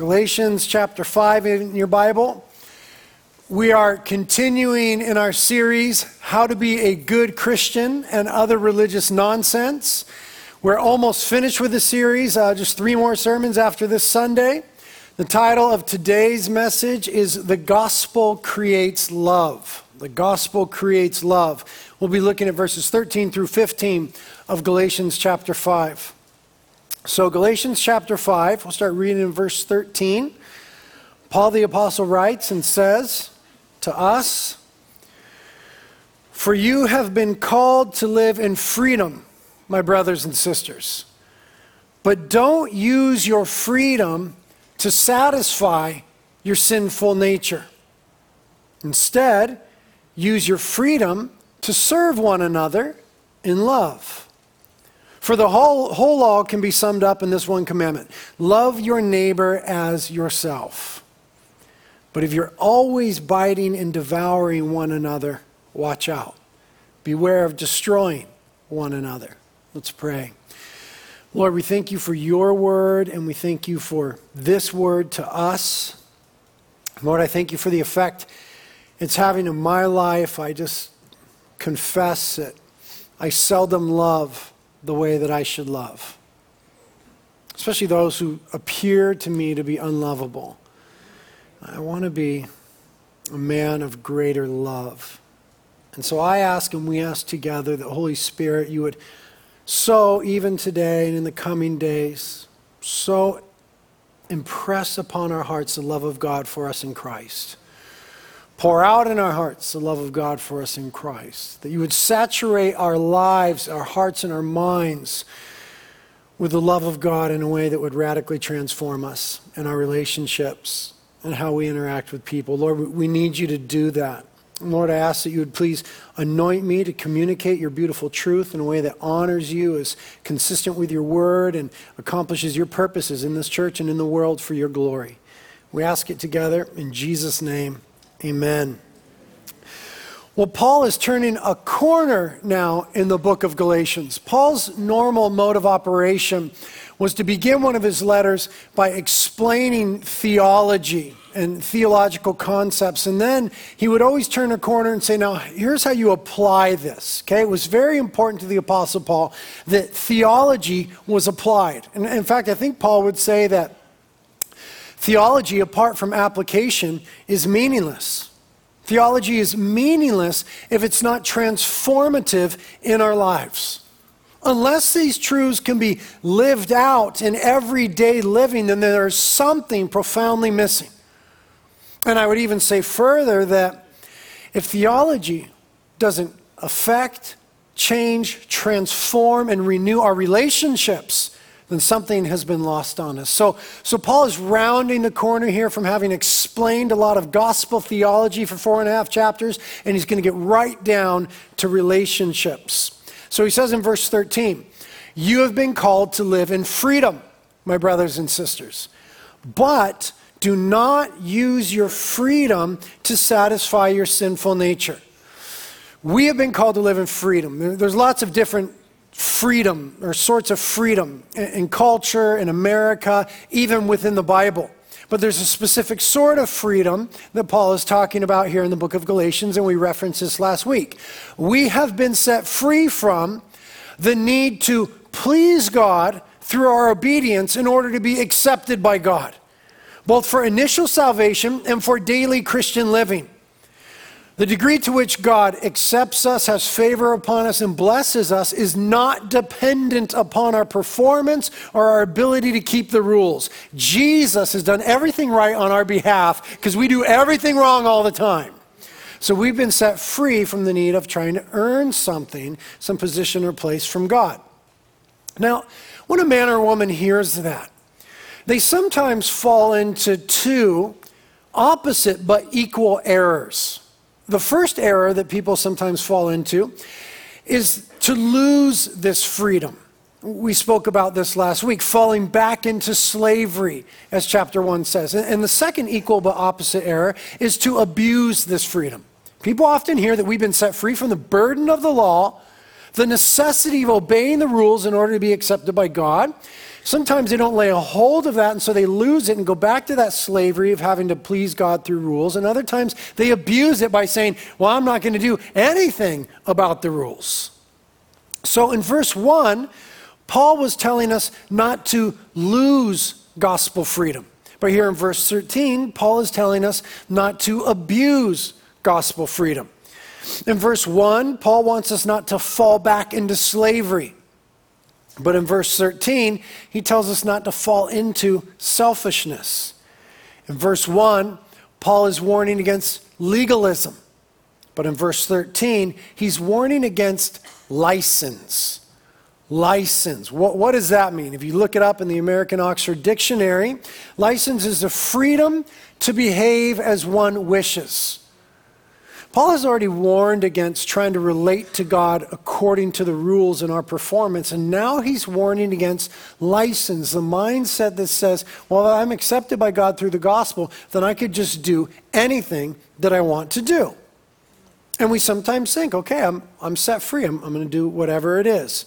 Galatians chapter 5 in your Bible. We are continuing in our series, How to Be a Good Christian and Other Religious Nonsense. We're almost finished with the series, uh, just three more sermons after this Sunday. The title of today's message is The Gospel Creates Love. The Gospel Creates Love. We'll be looking at verses 13 through 15 of Galatians chapter 5. So, Galatians chapter 5, we'll start reading in verse 13. Paul the Apostle writes and says to us, For you have been called to live in freedom, my brothers and sisters. But don't use your freedom to satisfy your sinful nature. Instead, use your freedom to serve one another in love. For the whole, whole law can be summed up in this one commandment love your neighbor as yourself. But if you're always biting and devouring one another, watch out. Beware of destroying one another. Let's pray. Lord, we thank you for your word and we thank you for this word to us. Lord, I thank you for the effect it's having in my life. I just confess that I seldom love the way that I should love, especially those who appear to me to be unlovable. I want to be a man of greater love. And so I ask and we ask together that Holy Spirit, you would so, even today and in the coming days, so impress upon our hearts the love of God for us in Christ. Pour out in our hearts the love of God for us in Christ. That you would saturate our lives, our hearts, and our minds with the love of God in a way that would radically transform us and our relationships and how we interact with people. Lord, we need you to do that. Lord, I ask that you would please anoint me to communicate your beautiful truth in a way that honors you, is consistent with your word, and accomplishes your purposes in this church and in the world for your glory. We ask it together in Jesus' name. Amen. Well, Paul is turning a corner now in the book of Galatians. Paul's normal mode of operation was to begin one of his letters by explaining theology and theological concepts. And then he would always turn a corner and say, Now, here's how you apply this. Okay? It was very important to the Apostle Paul that theology was applied. And in fact, I think Paul would say that Theology, apart from application, is meaningless. Theology is meaningless if it's not transformative in our lives. Unless these truths can be lived out in everyday living, then there's something profoundly missing. And I would even say further that if theology doesn't affect, change, transform, and renew our relationships, then something has been lost on us. So, so Paul is rounding the corner here from having explained a lot of gospel theology for four and a half chapters, and he's going to get right down to relationships. So he says in verse 13, You have been called to live in freedom, my brothers and sisters. But do not use your freedom to satisfy your sinful nature. We have been called to live in freedom. There's lots of different freedom or sorts of freedom in culture, in America, even within the Bible. But there's a specific sort of freedom that Paul is talking about here in the book of Galatians, and we referenced this last week. We have been set free from the need to please God through our obedience in order to be accepted by God, both for initial salvation and for daily Christian living. The degree to which God accepts us, has favor upon us, and blesses us is not dependent upon our performance or our ability to keep the rules. Jesus has done everything right on our behalf because we do everything wrong all the time. So we've been set free from the need of trying to earn something, some position or place from God. Now, when a man or woman hears that, they sometimes fall into two opposite but equal errors. The first error that people sometimes fall into is to lose this freedom. We spoke about this last week, falling back into slavery, as chapter 1 says. And the second equal but opposite error is to abuse this freedom. People often hear that we've been set free from the burden of the law, the necessity of obeying the rules in order to be accepted by God. Sometimes they don't lay a hold of that, and so they lose it and go back to that slavery of having to please God through rules. And other times they abuse it by saying, Well, I'm not going to do anything about the rules. So in verse 1, Paul was telling us not to lose gospel freedom. But here in verse 13, Paul is telling us not to abuse gospel freedom. In verse 1, Paul wants us not to fall back into slavery. But in verse 13, he tells us not to fall into selfishness. In verse 1, Paul is warning against legalism. But in verse 13, he's warning against license. License. What, what does that mean? If you look it up in the American Oxford Dictionary, license is the freedom to behave as one wishes. Paul has already warned against trying to relate to God according to the rules in our performance, and now he's warning against license, the mindset that says, well, I'm accepted by God through the gospel, then I could just do anything that I want to do. And we sometimes think, okay, I'm, I'm set free, I'm, I'm going to do whatever it is.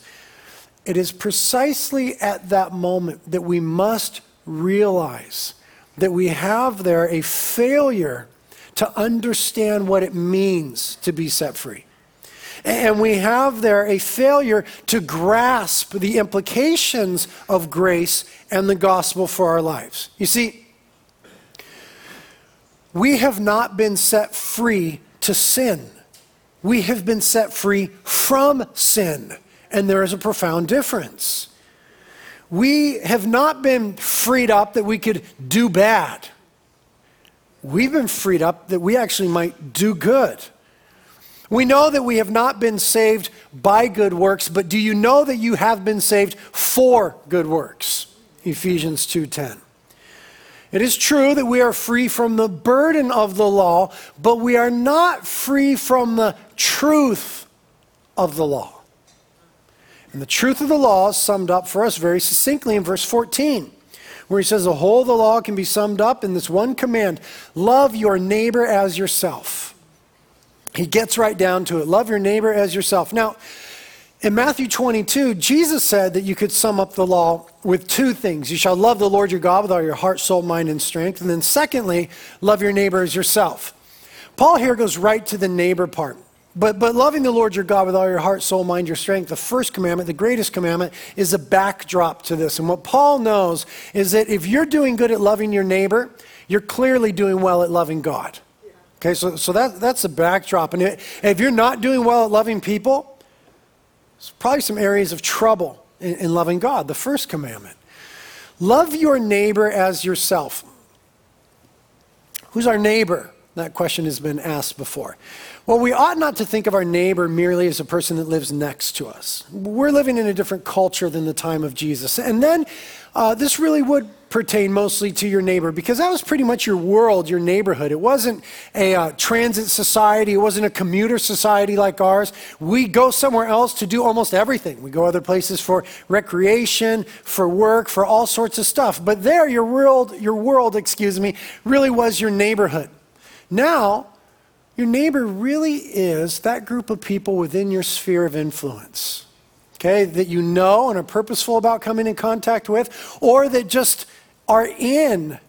It is precisely at that moment that we must realize that we have there a failure to understand what it means to be set free. And we have there a failure to grasp the implications of grace and the gospel for our lives. You see, we have not been set free to sin. We have been set free from sin and there is a profound difference. We have not been freed up that we could do bad. We've been freed up that we actually might do good. We know that we have not been saved by good works, but do you know that you have been saved for good works? Ephesians 2:10. It is true that we are free from the burden of the law, but we are not free from the truth of the law. And the truth of the law is summed up for us very succinctly in verse 14, where he says the whole of the law can be summed up in this one command love your neighbor as yourself. He gets right down to it love your neighbor as yourself. Now, in Matthew 22, Jesus said that you could sum up the law with two things. You shall love the Lord your God with all your heart, soul, mind, and strength. And then, secondly, love your neighbor as yourself. Paul here goes right to the neighbor part. But, but loving the Lord your God with all your heart, soul, mind, your strength, the first commandment, the greatest commandment, is a backdrop to this. And what Paul knows is that if you're doing good at loving your neighbor, you're clearly doing well at loving God. Okay, so, so that, that's the backdrop. And if you're not doing well at loving people, there's probably some areas of trouble in, in loving God, the first commandment. Love your neighbor as yourself. Who's our neighbor? That question has been asked before. Well, we ought not to think of our neighbor merely as a person that lives next to us. We're living in a different culture than the time of Jesus. And then uh, this really would pertain mostly to your neighbor because that was pretty much your world, your neighborhood. It wasn't a uh, transit society, it wasn't a commuter society like ours. We go somewhere else to do almost everything. We go other places for recreation, for work, for all sorts of stuff. But there, your world, your world, excuse me, really was your neighborhood. Now, your neighbor really is that group of people within your sphere of influence, okay, that you know and are purposeful about coming in contact with, or that just are in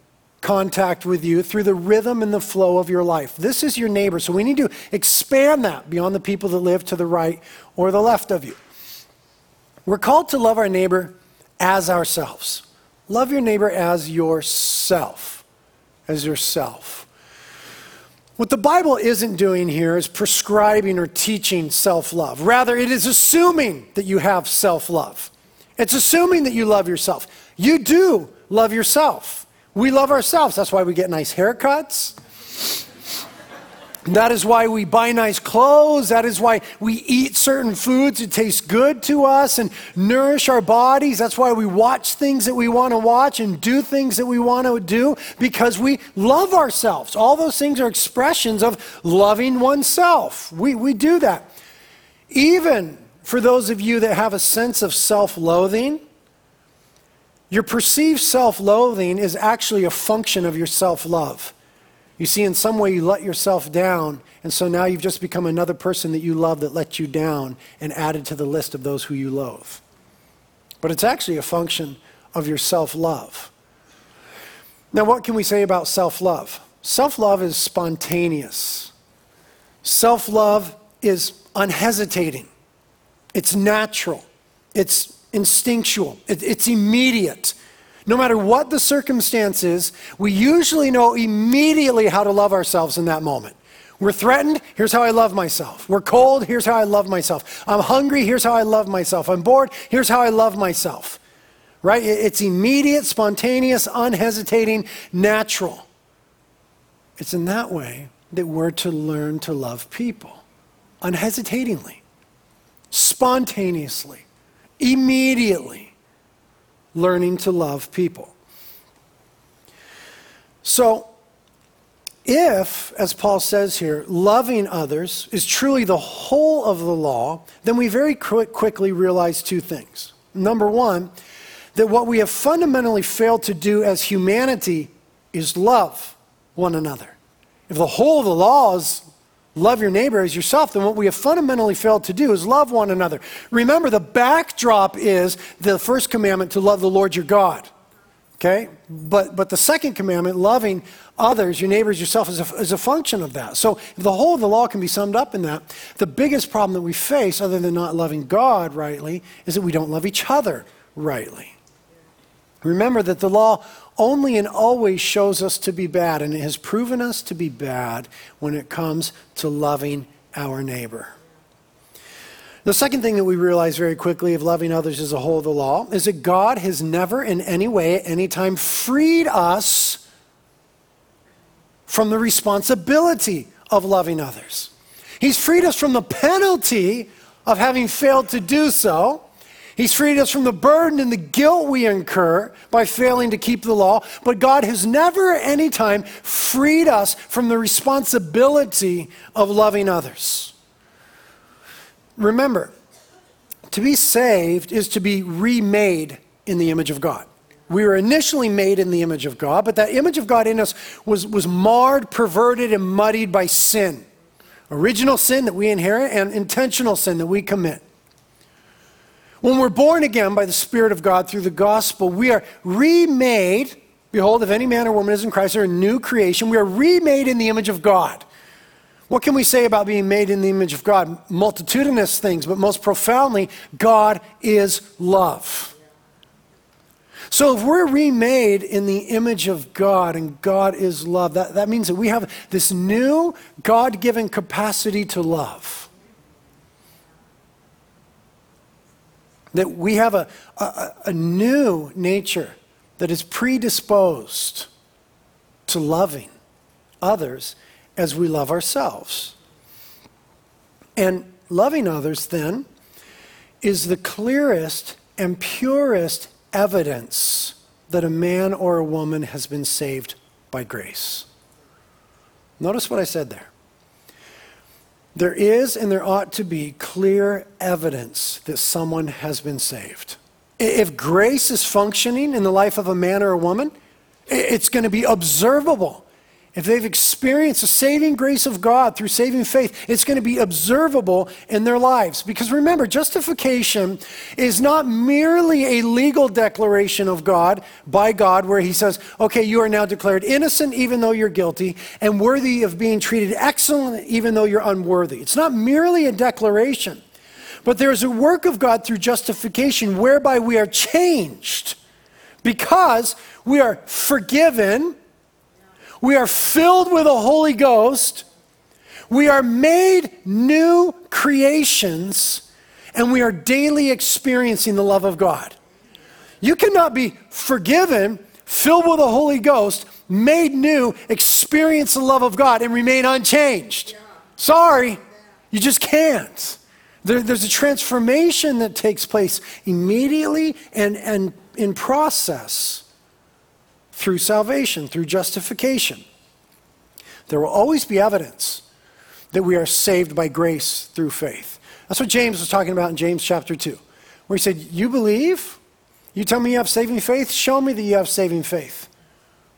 contact with you through the rhythm and the flow of your life. This is your neighbor. So we need to expand that beyond the people that live to the right or the left of you. We're called to love our neighbor as ourselves. Love your neighbor as yourself. As yourself. What the Bible isn't doing here is prescribing or teaching self love. Rather, it is assuming that you have self love. It's assuming that you love yourself. You do love yourself. We love ourselves. That's why we get nice haircuts. That is why we buy nice clothes. That is why we eat certain foods that taste good to us and nourish our bodies. That's why we watch things that we want to watch and do things that we want to do because we love ourselves. All those things are expressions of loving oneself. We, we do that. Even for those of you that have a sense of self loathing, your perceived self loathing is actually a function of your self love. You see, in some way, you let yourself down, and so now you've just become another person that you love that let you down and added to the list of those who you loathe. But it's actually a function of your self love. Now, what can we say about self love? Self love is spontaneous, self love is unhesitating, it's natural, it's instinctual, it, it's immediate. No matter what the circumstances, we usually know immediately how to love ourselves in that moment. We're threatened, here's how I love myself. We're cold, here's how I love myself. I'm hungry, here's how I love myself. I'm bored, here's how I love myself. Right? It's immediate, spontaneous, unhesitating, natural. It's in that way that we're to learn to love people unhesitatingly, spontaneously, immediately, learning to love people. So, if, as Paul says here, loving others is truly the whole of the law, then we very quick, quickly realize two things. Number one, that what we have fundamentally failed to do as humanity is love one another. If the whole of the law is love your neighbor as yourself, then what we have fundamentally failed to do is love one another. Remember, the backdrop is the first commandment to love the Lord your God. Okay? But, but the second commandment, loving others, your neighbors, yourself, is a, is a function of that. So the whole of the law can be summed up in that. The biggest problem that we face, other than not loving God rightly, is that we don't love each other rightly. Remember that the law only and always shows us to be bad, and it has proven us to be bad when it comes to loving our neighbor. The second thing that we realize very quickly of loving others as a whole of the law is that God has never in any way, at any time, freed us from the responsibility of loving others. He's freed us from the penalty of having failed to do so. He's freed us from the burden and the guilt we incur by failing to keep the law. But God has never, at any time, freed us from the responsibility of loving others. Remember, to be saved is to be remade in the image of God. We were initially made in the image of God, but that image of God in us was, was marred, perverted, and muddied by sin. Original sin that we inherit and intentional sin that we commit. When we're born again by the Spirit of God through the gospel, we are remade. Behold, if any man or woman is in Christ, they're a new creation. We are remade in the image of God. What can we say about being made in the image of God? Multitudinous things, but most profoundly, God is love. So if we're remade in the image of God and God is love, that, that means that we have this new God given capacity to love. That we have a, a, a new nature that is predisposed to loving others as we love ourselves. And loving others, then, is the clearest and purest evidence that a man or a woman has been saved by grace. Notice what I said there. There is and there ought to be clear evidence that someone has been saved. If grace is functioning in the life of a man or a woman, it's going to be observable if they've experienced the saving grace of God through saving faith, it's going to be observable in their lives. Because remember, justification is not merely a legal declaration of God by God where He says, okay, you are now declared innocent even though you're guilty, and worthy of being treated excellent even though you're unworthy. It's not merely a declaration, but there is a work of God through justification whereby we are changed because we are forgiven we are filled with the Holy Ghost. We are made new creations, and we are daily experiencing the love of God. You cannot be forgiven, filled with the Holy Ghost, made new, experience the love of God, and remain unchanged. Sorry, you just can't. There, there's a transformation that takes place immediately and, and in process through salvation, through justification. There will always be evidence that we are saved by grace through faith. That's what James was talking about in James chapter 2, where he said, You believe? You tell me you have saving faith? Show me that you have saving faith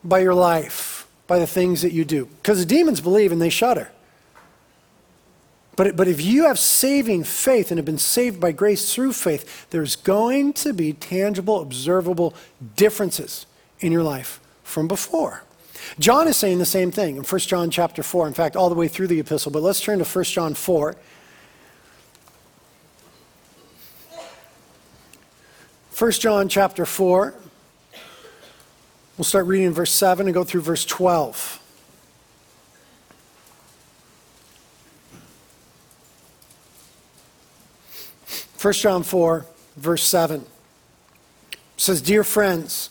by your life, by the things that you do. Because the demons believe and they shudder. But, but if you have saving faith and have been saved by grace through faith, there's going to be tangible, observable differences in your life from before. John is saying the same thing in 1 John chapter 4, in fact, all the way through the epistle. But let's turn to 1 John 4. 1 John chapter 4. We'll start reading verse 7 and go through verse 12. 1 John 4, verse 7 says, Dear friends,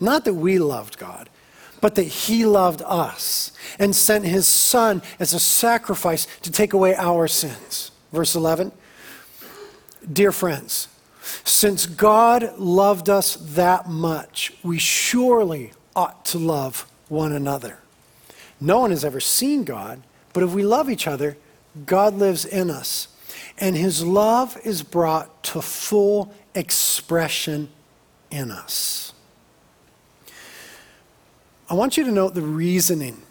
Not that we loved God, but that He loved us and sent His Son as a sacrifice to take away our sins. Verse 11 Dear friends, since God loved us that much, we surely ought to love one another. No one has ever seen God, but if we love each other, God lives in us. And his love is brought to full expression in us. I want you to note the reasoning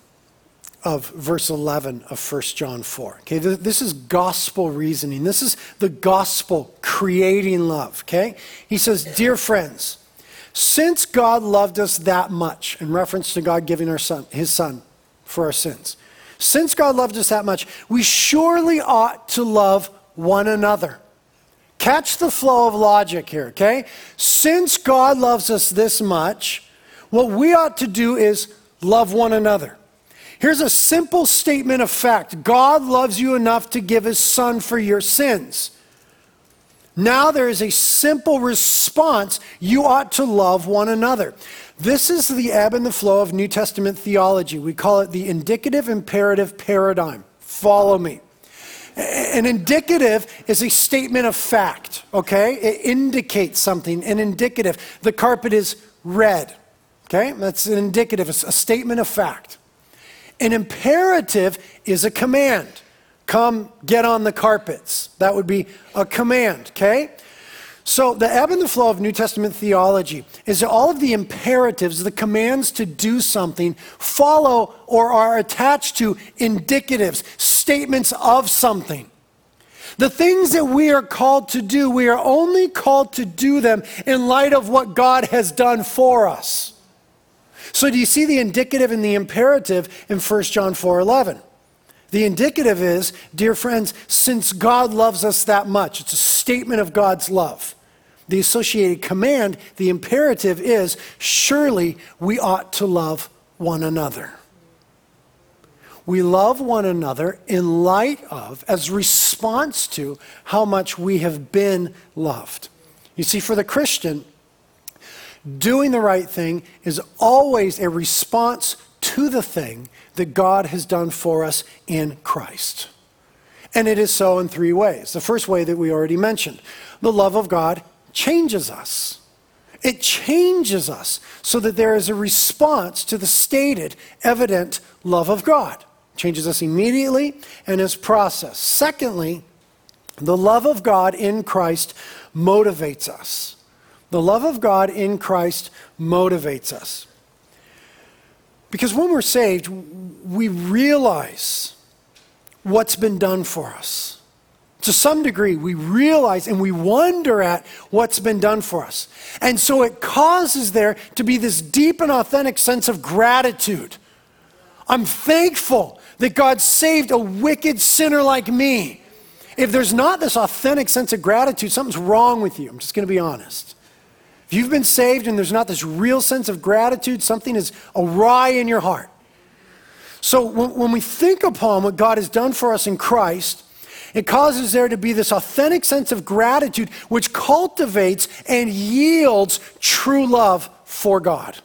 of verse 11 of 1 John 4. Okay, this is gospel reasoning. This is the gospel creating love. Okay, he says, Dear friends, since God loved us that much, in reference to God giving our son, his son for our sins. Since God loved us that much, we surely ought to love one another. Catch the flow of logic here, okay? Since God loves us this much, what we ought to do is love one another. Here's a simple statement of fact God loves you enough to give his son for your sins. Now there is a simple response you ought to love one another. This is the ebb and the flow of New Testament theology. We call it the indicative imperative paradigm. Follow me. An indicative is a statement of fact, okay? It indicates something. An indicative. The carpet is red, okay? That's an indicative, a statement of fact. An imperative is a command. Come get on the carpets. That would be a command, okay? So, the ebb and the flow of New Testament theology is that all of the imperatives, the commands to do something, follow or are attached to indicatives, statements of something. The things that we are called to do, we are only called to do them in light of what God has done for us. So, do you see the indicative and the imperative in 1 John 4 11? The indicative is, dear friends, since God loves us that much, it's a statement of God's love the associated command, the imperative is surely we ought to love one another. We love one another in light of, as response to, how much we have been loved. You see, for the Christian, doing the right thing is always a response to the thing that God has done for us in Christ. And it is so in three ways. The first way that we already mentioned the love of God changes us. It changes us so that there is a response to the stated, evident love of God. Changes us immediately and is processed. Secondly, the love of God in Christ motivates us. The love of God in Christ motivates us. Because when we're saved, we realize what's been done for us to some degree, we realize and we wonder at what's been done for us. And so it causes there to be this deep and authentic sense of gratitude. I'm thankful that God saved a wicked sinner like me. If there's not this authentic sense of gratitude, something's wrong with you. I'm just going to be honest. If you've been saved and there's not this real sense of gratitude, something is awry in your heart. So when, we think upon what God has done for us in Christ, it causes there to be this authentic sense of gratitude, which cultivates and yields true love for God.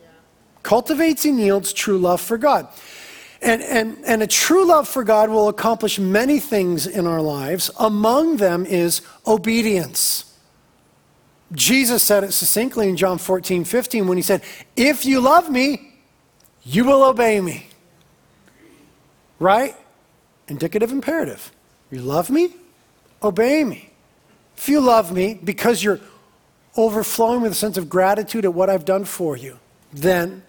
Yeah. Cultivates and yields true love for God. And, and, and a true love for God will accomplish many things in our lives. Among them is obedience. Jesus said it succinctly in John 14, 15 when he said, If you love me, you will obey me. Right? Indicative imperative. You love me? Obey me. If you love me because you're overflowing with a sense of gratitude at what I've done for you, then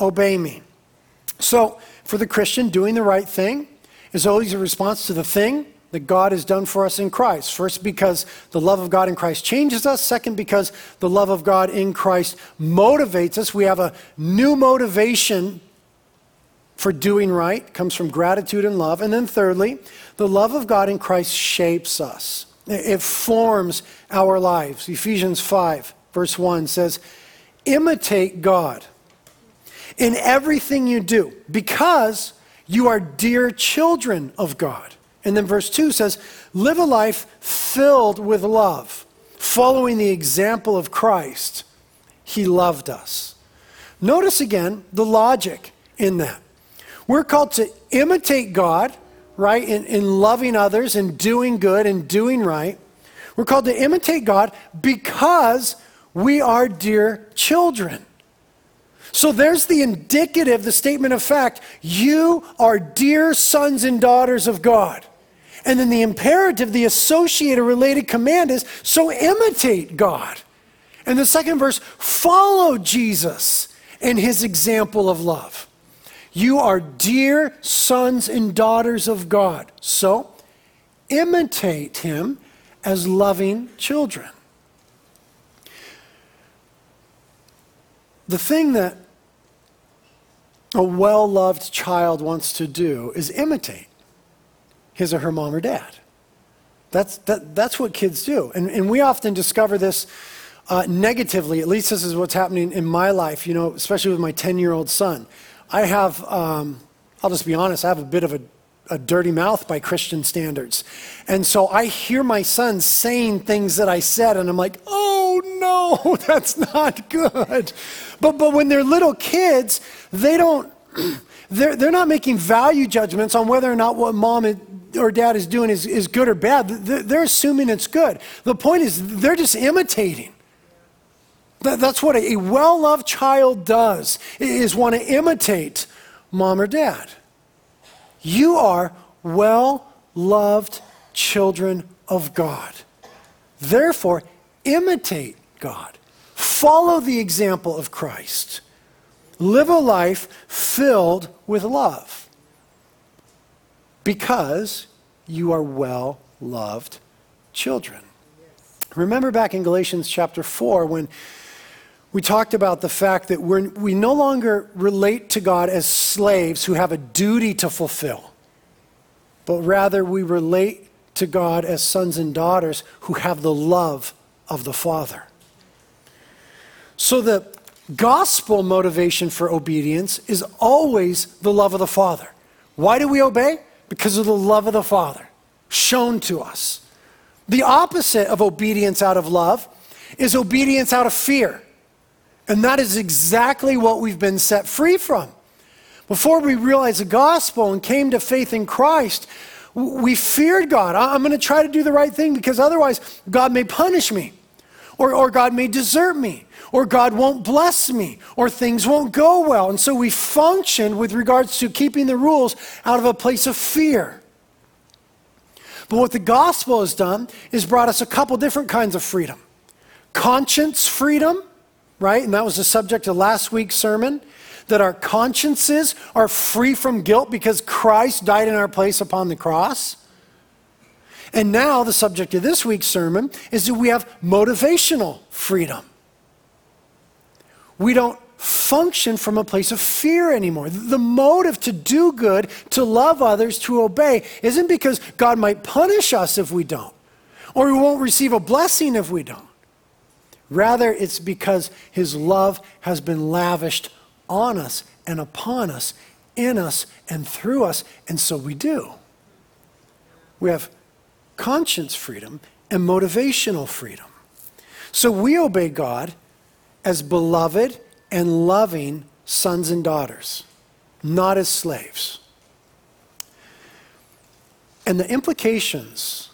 obey me. So, for the Christian, doing the right thing is always a response to the thing that God has done for us in Christ. First, because the love of God in Christ changes us. Second, because the love of God in Christ motivates us. We have a new motivation for doing right, it comes from gratitude and love. And then, thirdly, the love of God in Christ shapes us, it forms our lives. Ephesians 5, verse 1 says, Imitate God in everything you do because you are dear children of God. And then verse 2 says, Live a life filled with love, following the example of Christ. He loved us. Notice again the logic in that. We're called to imitate God, right, in, in loving others and doing good and doing right. We're called to imitate God because we are dear children. So there's the indicative, the statement of fact. You are dear sons and daughters of God. And then the imperative, the associated related command is so imitate God. And the second verse, follow Jesus and his example of love. You are dear sons and daughters of God. So imitate him as loving children. The thing that a well loved child wants to do is imitate his or her mom or dad. That's, that, that's what kids do. And, and we often discover this uh, negatively. At least this is what's happening in my life, you know, especially with my 10 year old son. I have, um, I'll just be honest, I have a bit of a, a dirty mouth by Christian standards. And so I hear my son saying things that I said, and I'm like, oh no, that's not good. But, but when they're little kids, they don't, they're, they're not making value judgments on whether or not what mom or dad is doing is, is good or bad. They're assuming it's good. The point is, they're just imitating. That's what a well loved child does, is want to imitate mom or dad. You are well loved children of God. Therefore, imitate God. Follow the example of Christ. Live a life filled with love because you are well loved children. Remember back in Galatians chapter 4 when we talked about the fact that we're, we no longer relate to God as slaves who have a duty to fulfill, but rather we relate to God as sons and daughters who have the love of the Father. So the gospel motivation for obedience is always the love of the Father. Why do we obey? Because of the love of the Father shown to us. The opposite of obedience out of love is obedience out of fear. And that is exactly what we've been set free from. Before we realized the gospel and came to faith in Christ, we feared God. I'm going to try to do the right thing because otherwise God may punish me, or, or God may desert me, or God won't bless me, or things won't go well. And so we function with regards to keeping the rules out of a place of fear. But what the gospel has done is brought us a couple different kinds of freedom conscience freedom right? And that was the subject of last week's sermon that our consciences are free from guilt because Christ died in our place upon the cross. And now, the subject of this week's sermon is that we have motivational freedom. We don't function from a place of fear anymore. The motive to do good, to love others, to obey, isn't because God might punish us if we don't, or we won't receive a blessing if we don't. Rather, it's because his love has been lavished on us and upon us, in us and through us, and so we do. We have conscience freedom and motivational freedom. So we obey God as beloved and loving sons and daughters, not as slaves. And the implications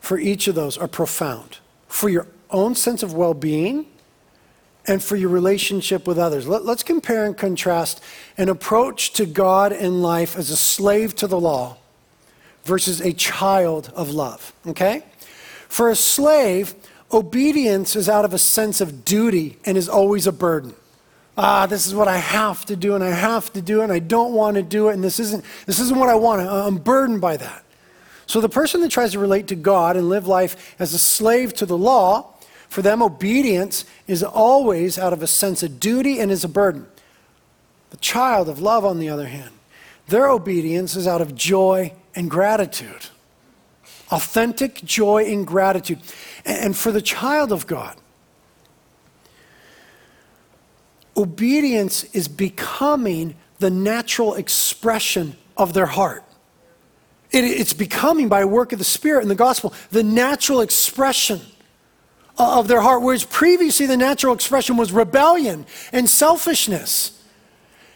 for each of those are profound for your own sense of well being and for your relationship with others. Let, us compare and contrast an approach to God and life as a slave to the law versus a child of love. Okay? For a slave, obedience is out of a sense of duty and is always a burden. Ah, this is what I have to do, and I have to do it, and I don't want to do it, and this isn't, this isn't what I want. I'm burdened by that. So the person that tries to relate to God and live life as a slave to the law for them, obedience is always out of a sense of duty and is a burden. The child of love, on the other hand, their obedience is out of joy and gratitude. Authentic joy and gratitude. And for the child of God, obedience is becoming the natural expression of their heart. It, it's becoming, by work of the Spirit and the gospel, the natural expression of their heart, whereas previously the natural expression was rebellion and selfishness.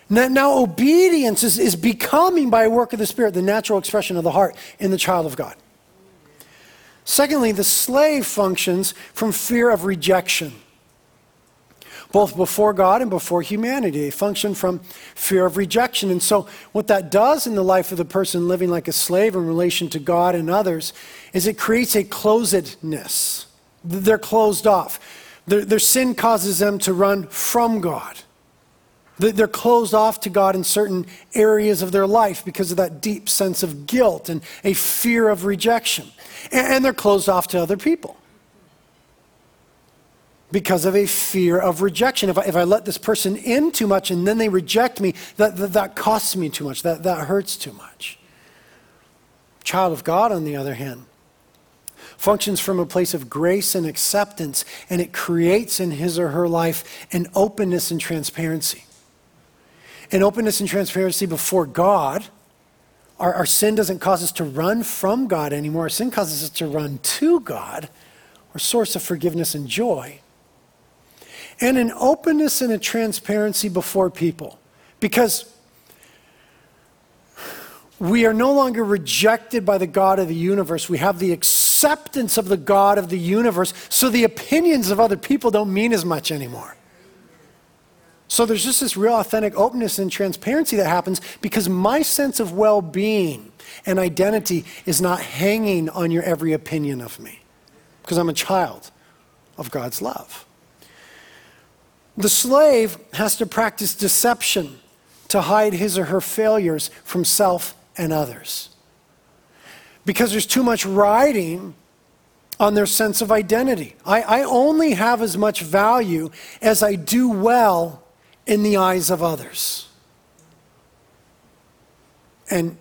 Now, now obedience is, is becoming, by a work of the Spirit, the natural expression of the heart in the child of God. Secondly, the slave functions from fear of rejection, both before God and before humanity. They function from fear of rejection. And so, what that does in the life of the person living like a slave in relation to God and others is it creates a closedness. They're closed off. Their, their sin causes them to run from God. They're closed off to God in certain areas of their life because of that deep sense of guilt and a fear of rejection. And they're closed off to other people because of a fear of rejection. If I, if I let this person in too much and then they reject me, that, that, that costs me too much, that, that hurts too much. Child of God, on the other hand, functions from a place of grace and acceptance, and it creates in his or her life an openness and transparency. An openness and transparency before God. Our, our sin doesn't cause us to run from God anymore. Our sin causes us to run to God, our source of forgiveness and joy. And an openness and a transparency before people. Because we are no longer rejected by the God of the universe. We have the acceptance of the God of the universe, so the opinions of other people don't mean as much anymore. So there's just this real authentic openness and transparency that happens because my sense of well being and identity is not hanging on your every opinion of me because I'm a child of God's love. The slave has to practice deception to hide his or her failures from self and others. Because there's too much riding on their sense of identity. I, I only have as much value as I do well in the eyes of others. And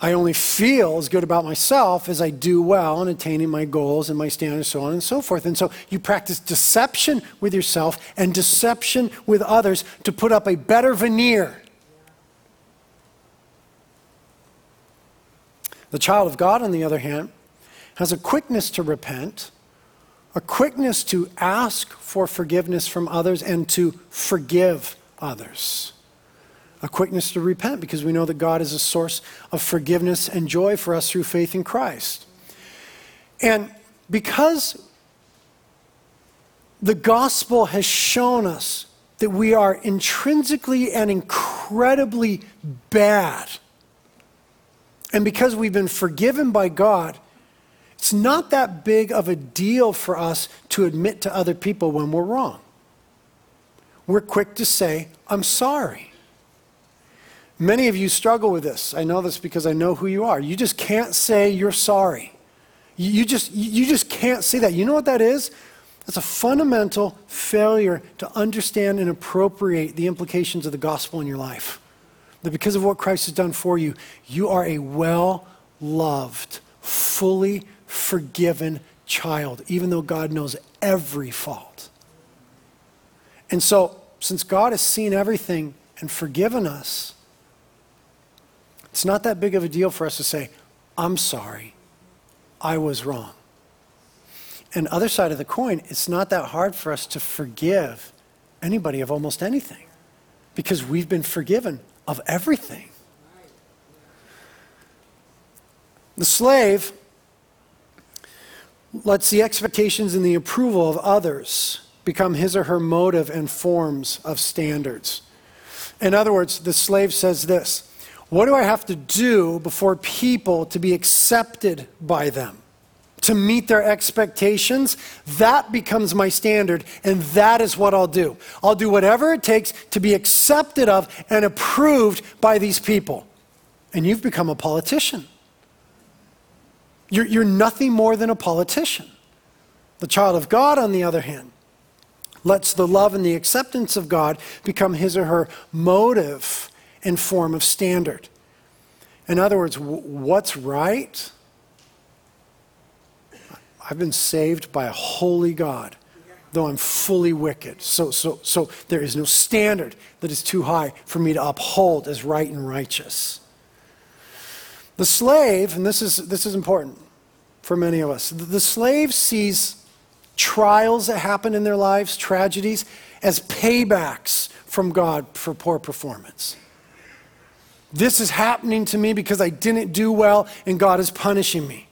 I only feel as good about myself as I do well in attaining my goals and my standards, so on and so forth. And so you practice deception with yourself and deception with others to put up a better veneer The child of God, on the other hand, has a quickness to repent, a quickness to ask for forgiveness from others and to forgive others. A quickness to repent because we know that God is a source of forgiveness and joy for us through faith in Christ. And because the gospel has shown us that we are intrinsically and incredibly bad and because we've been forgiven by God, it's not that big of a deal for us to admit to other people when we're wrong. We're quick to say, I'm sorry. Many of you struggle with this. I know this because I know who you are. You just can't say you're sorry. You just, you just can't say that. You know what that is? That's a fundamental failure to understand and appropriate the implications of the gospel in your life that because of what Christ has done for you, you are a well loved, fully forgiven child, even though God knows every fault. And so, since God has seen everything and forgiven us, it's not that big of a deal for us to say, I'm sorry, I was wrong. And other side of the coin, it's not that hard for us to forgive anybody of almost anything because we've been forgiven of everything. The slave lets the expectations and the approval of others become his or her motive and forms of standards. In other words, the slave says this What do I have to do before people to be accepted by them? To meet their expectations, that becomes my standard, and that is what I'll do. I'll do whatever it takes to be accepted of and approved by these people. And you've become a politician. You're, you're nothing more than a politician. The child of God, on the other hand, lets the love and the acceptance of God become his or her motive and form of standard. In other words, what's right? I've been saved by a holy God, though I'm fully wicked. So, so, so there is no standard that is too high for me to uphold as right and righteous. The slave, and this is, this is important for many of us, the slave sees trials that happen in their lives, tragedies, as paybacks from God for poor performance. This is happening to me because I didn't do well and God is punishing me.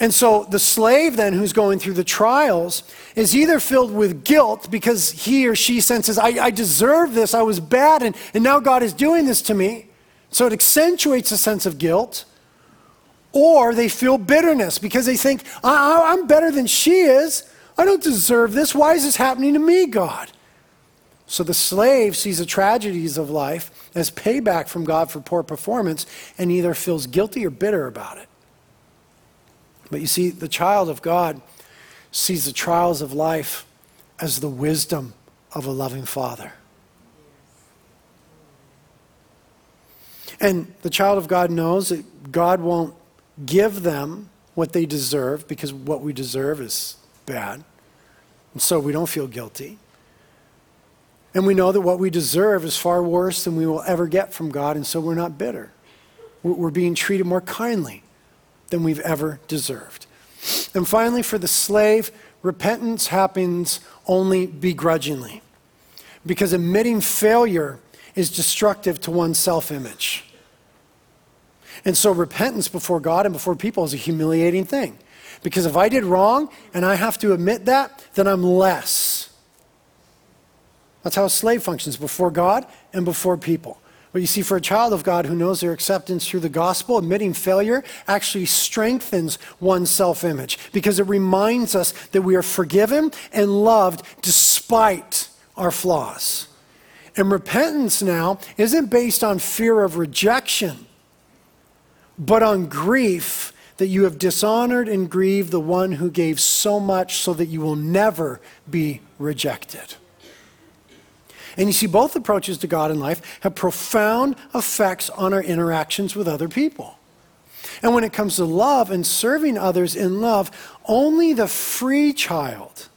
And so the slave, then, who's going through the trials, is either filled with guilt because he or she senses, I, I deserve this, I was bad, and, and now God is doing this to me. So it accentuates a sense of guilt. Or they feel bitterness because they think, I, am better than she is. I don't deserve this. Why is this happening to me, God? So the slave sees the tragedies of life as payback from God for poor performance and either feels guilty or bitter about it. But you see, the child of God sees the trials of life as the wisdom of a loving father. And the child of God knows that God won't give them what they deserve because what we deserve is bad. And so we don't feel guilty. And we know that what we deserve is far worse than we will ever get from God, and so we're not bitter. We're being treated more kindly than we've ever deserved. And finally, for the slave, repentance happens only begrudgingly because admitting failure is destructive to one's self image. And so repentance before God and before people is a humiliating thing. Because if I did wrong and I have to admit that, then I'm less. That's how a slave functions before God and before people. But you see, for a child of God who knows their acceptance through the gospel, admitting failure actually strengthens one's self image because it reminds us that we are forgiven and loved despite our flaws. And repentance now isn't based on fear of rejection, but on grief that you have dishonored and grieved the one who gave so much so that you will never be rejected. And you see, both approaches to God in life have profound effects on our interactions with other people. And when it comes to love and serving others in love, only the free child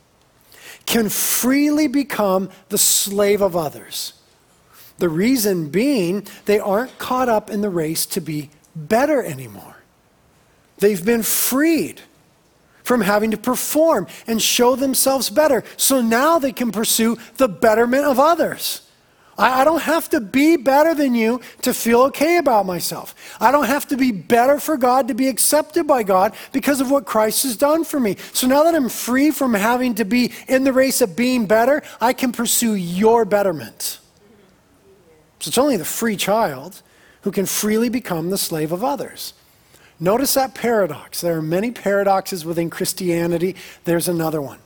can freely become the slave of others. The reason being, they aren't caught up in the race to be better anymore. They've been freed from having to perform and show themselves better. So now they can pursue the betterment of others. I, I, don't have to be better than you to feel okay about myself. I don't have to be better for God to be accepted by God because of what Christ has done for me. So now that I'm free from having to be in the race of being better, I can pursue your betterment. So it's only the free child who can freely become the slave of others. Notice that paradox. There are many paradoxes within Christianity. There's another one.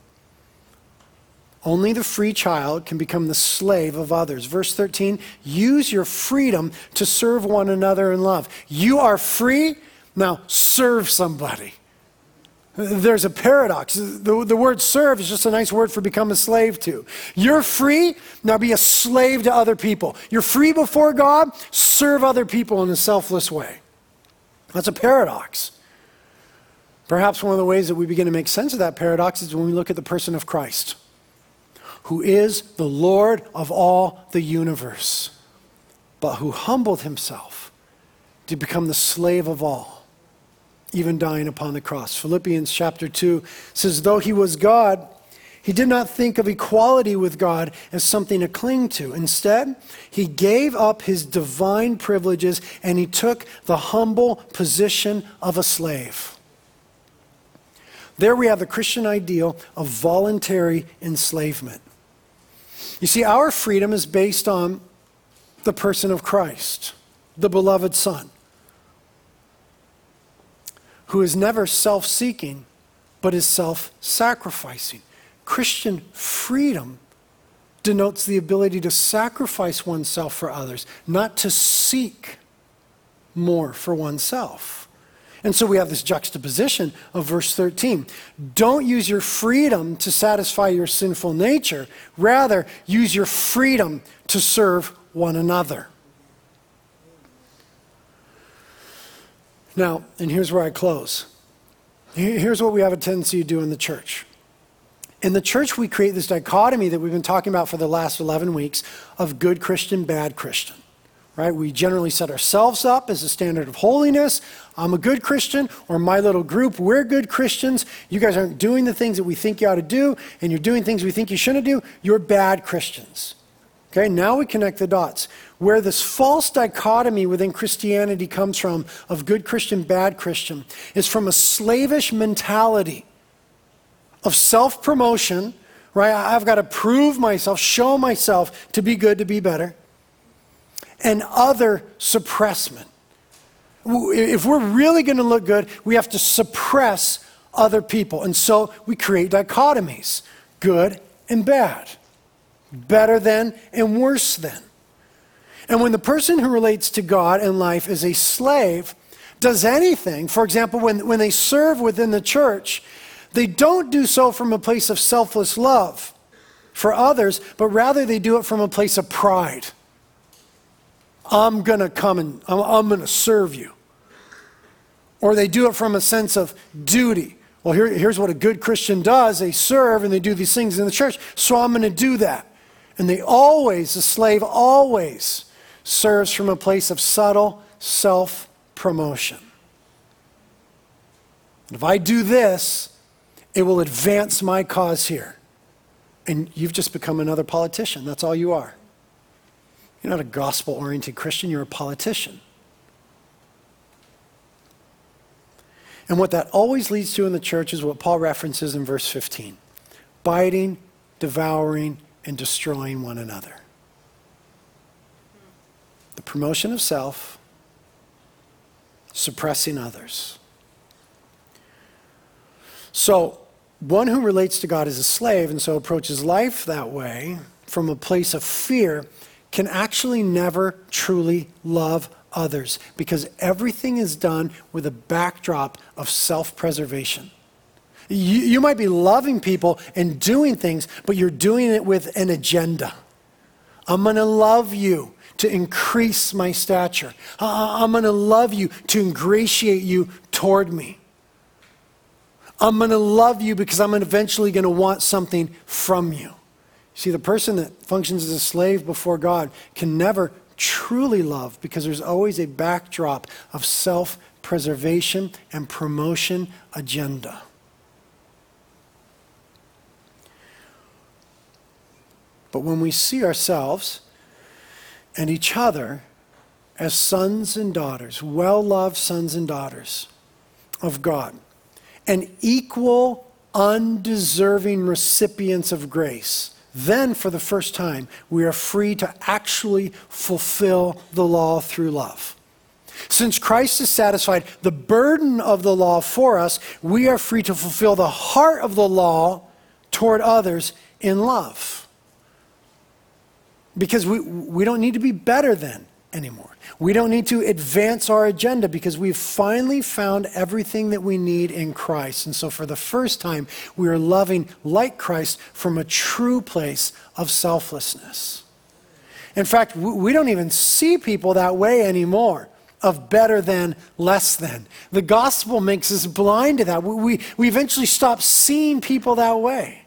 Only the free child can become the slave of others. Verse 13 use your freedom to serve one another in love. You are free, now serve somebody. There's a paradox. The, the word serve is just a nice word for become a slave to. You're free, now be a slave to other people. You're free before God, serve other people in a selfless way. That's a paradox. Perhaps one of the ways that we begin to make sense of that paradox is when we look at the person of Christ, who is the Lord of all the universe, but who humbled himself to become the slave of all even dying upon the cross. Philippians chapter 2 says, Though he was God, He did not think of equality with God as something to cling to. Instead, he gave up his divine privileges and he took the humble position of a slave. There we have the Christian ideal of voluntary enslavement. You see, our freedom is based on the person of Christ, the beloved Son, who is never self seeking, but is self sacrificing. Christian freedom denotes the ability to sacrifice oneself for others, not to seek more for oneself. And so we have this juxtaposition of verse 13. Don't use your freedom to satisfy your sinful nature, rather, use your freedom to serve one another. Now, and here's where I close. Here's what we have a tendency to do in the church in the church, we create this dichotomy that we've been talking about for the last 11 weeks of good Christian, bad Christian. Right? We generally set ourselves up as a standard of holiness. I'm a good Christian, or my little group, we're good Christians. You guys aren't doing the things that we think you ought to do, and you're doing things we think you shouldn't do. You're bad Christians. Okay, now we connect the dots. Where this false dichotomy within Christianity comes from of good Christian, bad Christian is from a slavish mentality of self promotion, right? I've got to prove myself, show myself to be good, to be better, and other suppressment. If we're really going to look good, we have to suppress other people. And so we create dichotomies good and bad, better than and worse than. And when the person who relates to God and life is a slave, does anything, for example, when, when they serve within the church, they don't do so from a place of selfless love for others, but rather they do it from a place of pride. I'm going to come and I'm, I'm going to serve you. Or they do it from a sense of duty. Well, here, here's what a good Christian does they serve and they do these things in the church, so I'm going to do that. And they always, the slave always serves from a place of subtle self promotion. If I do this, it will advance my cause here. And you've just become another politician. That's all you are. You're not a gospel oriented Christian, you're a politician. And what that always leads to in the church is what Paul references in verse 15 biting, devouring, and destroying one another. The promotion of self, suppressing others. So, one who relates to God as a slave and so approaches life that way from a place of fear can actually never truly love others because everything is done with a backdrop of self preservation. You, you, might be loving people and doing things, but you're doing it with an agenda. I'm going to love you to increase my stature. I'm going to love you to ingratiate you toward me. I'm going to love you because I'm eventually going to want something from you. See, the person that functions as a slave before God can never truly love because there's always a backdrop of self preservation and promotion agenda. But when we see ourselves and each other as sons and daughters, well loved sons and daughters of God, and equal, undeserving recipients of grace, then for the first time, we are free to actually fulfill the law through love. Since Christ has satisfied the burden of the law for us, we are free to fulfill the heart of the law toward others in love. Because we, we don't need to be better than anymore. We don't need to advance our agenda because we've finally found everything that we need in Christ. And so, for the first time, we are loving like Christ from a true place of selflessness. In fact, we don't even see people that way anymore of better than, less than. The gospel makes us blind to that. We, we eventually stop seeing people that way.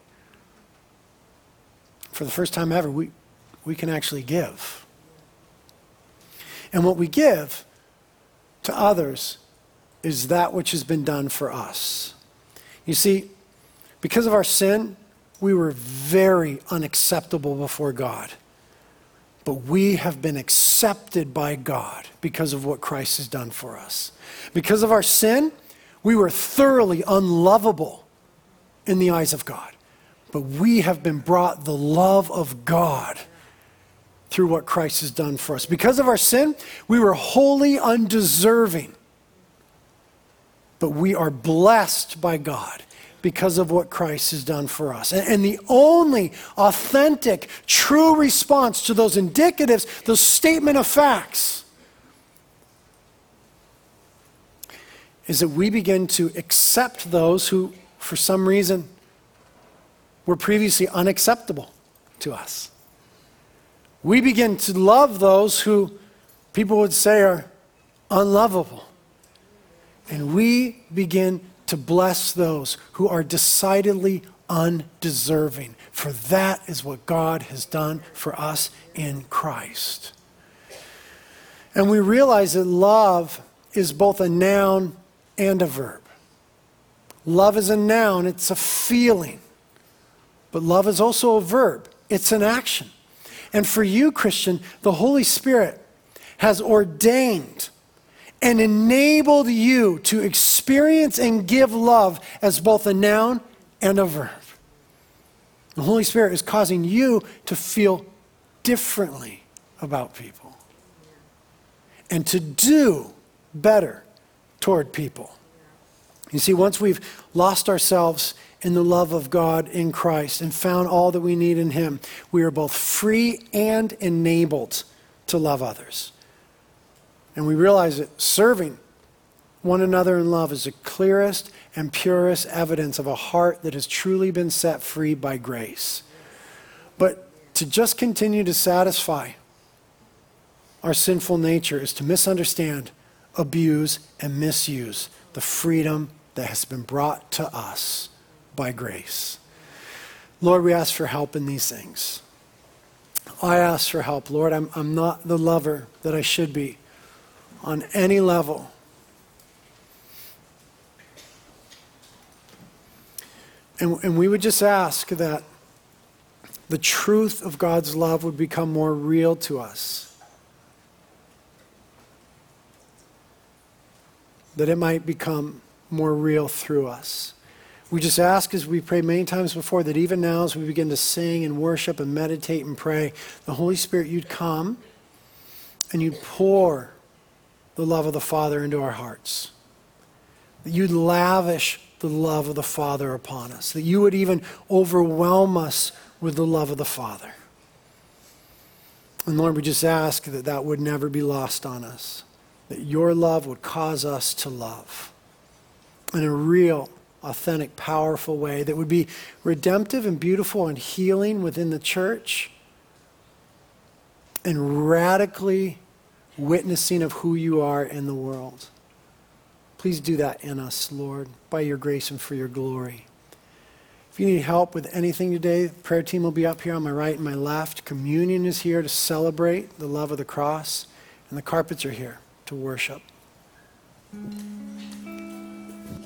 For the first time ever, we, we can actually give. And what we give to others is that which has been done for us. You see, because of our sin, we were very unacceptable before God. But we have been accepted by God because of what Christ has done for us. Because of our sin, we were thoroughly unlovable in the eyes of God. But we have been brought the love of God through what Christ has done for us. Because of our sin, we were wholly undeserving. But we are blessed by God because of what Christ has done for us. And, and, the only authentic, true response to those indicatives, those statement of facts, is that we begin to accept those who, for some reason, were previously unacceptable to us. We begin to love those who people would say are unlovable. And we begin to bless those who are decidedly undeserving, for that is what God has done for us in Christ. And we realize that love is both a noun and a verb. Love is a noun, it's a feeling. But love is also a verb, it's an action. And for you, Christian, the Holy Spirit has ordained and enabled you to experience and give love as both a noun and a verb. The Holy Spirit is causing you to feel differently about people and to do better toward people. You see, once we've lost ourselves in the love of God in Christ and found all that we need in Him, we are both free and enabled to love others. And we realize that serving one another in love is the clearest and purest evidence of a heart that has truly been set free by grace. But to just continue to satisfy our sinful nature is to misunderstand, abuse, and misuse the freedom that has been brought to us by grace. Lord, we ask for help in these things. I ask for help. Lord, I'm, I'm not the lover that I should be on any level. And, and we would just ask that the truth of God's love would become more real to us. That it might become more real through us. We just ask, as we pray many times before, that even now, as we begin to sing and worship and meditate and pray, the Holy Spirit, you'd come and you'd pour the love of the Father into our hearts. That you'd lavish the love of the Father upon us. That you would even overwhelm us with the love of the Father. And Lord, we just ask that that would never be lost on us. That your love would cause us to love in a real, authentic, powerful way that would be redemptive and beautiful and healing within the church and radically witnessing of who you are in the world. Please do that in us, Lord, by your grace and for your glory. If you need help with anything today, the prayer team will be up here on my right and my left. Communion is here to celebrate the love of the cross, and the carpets are here to worship.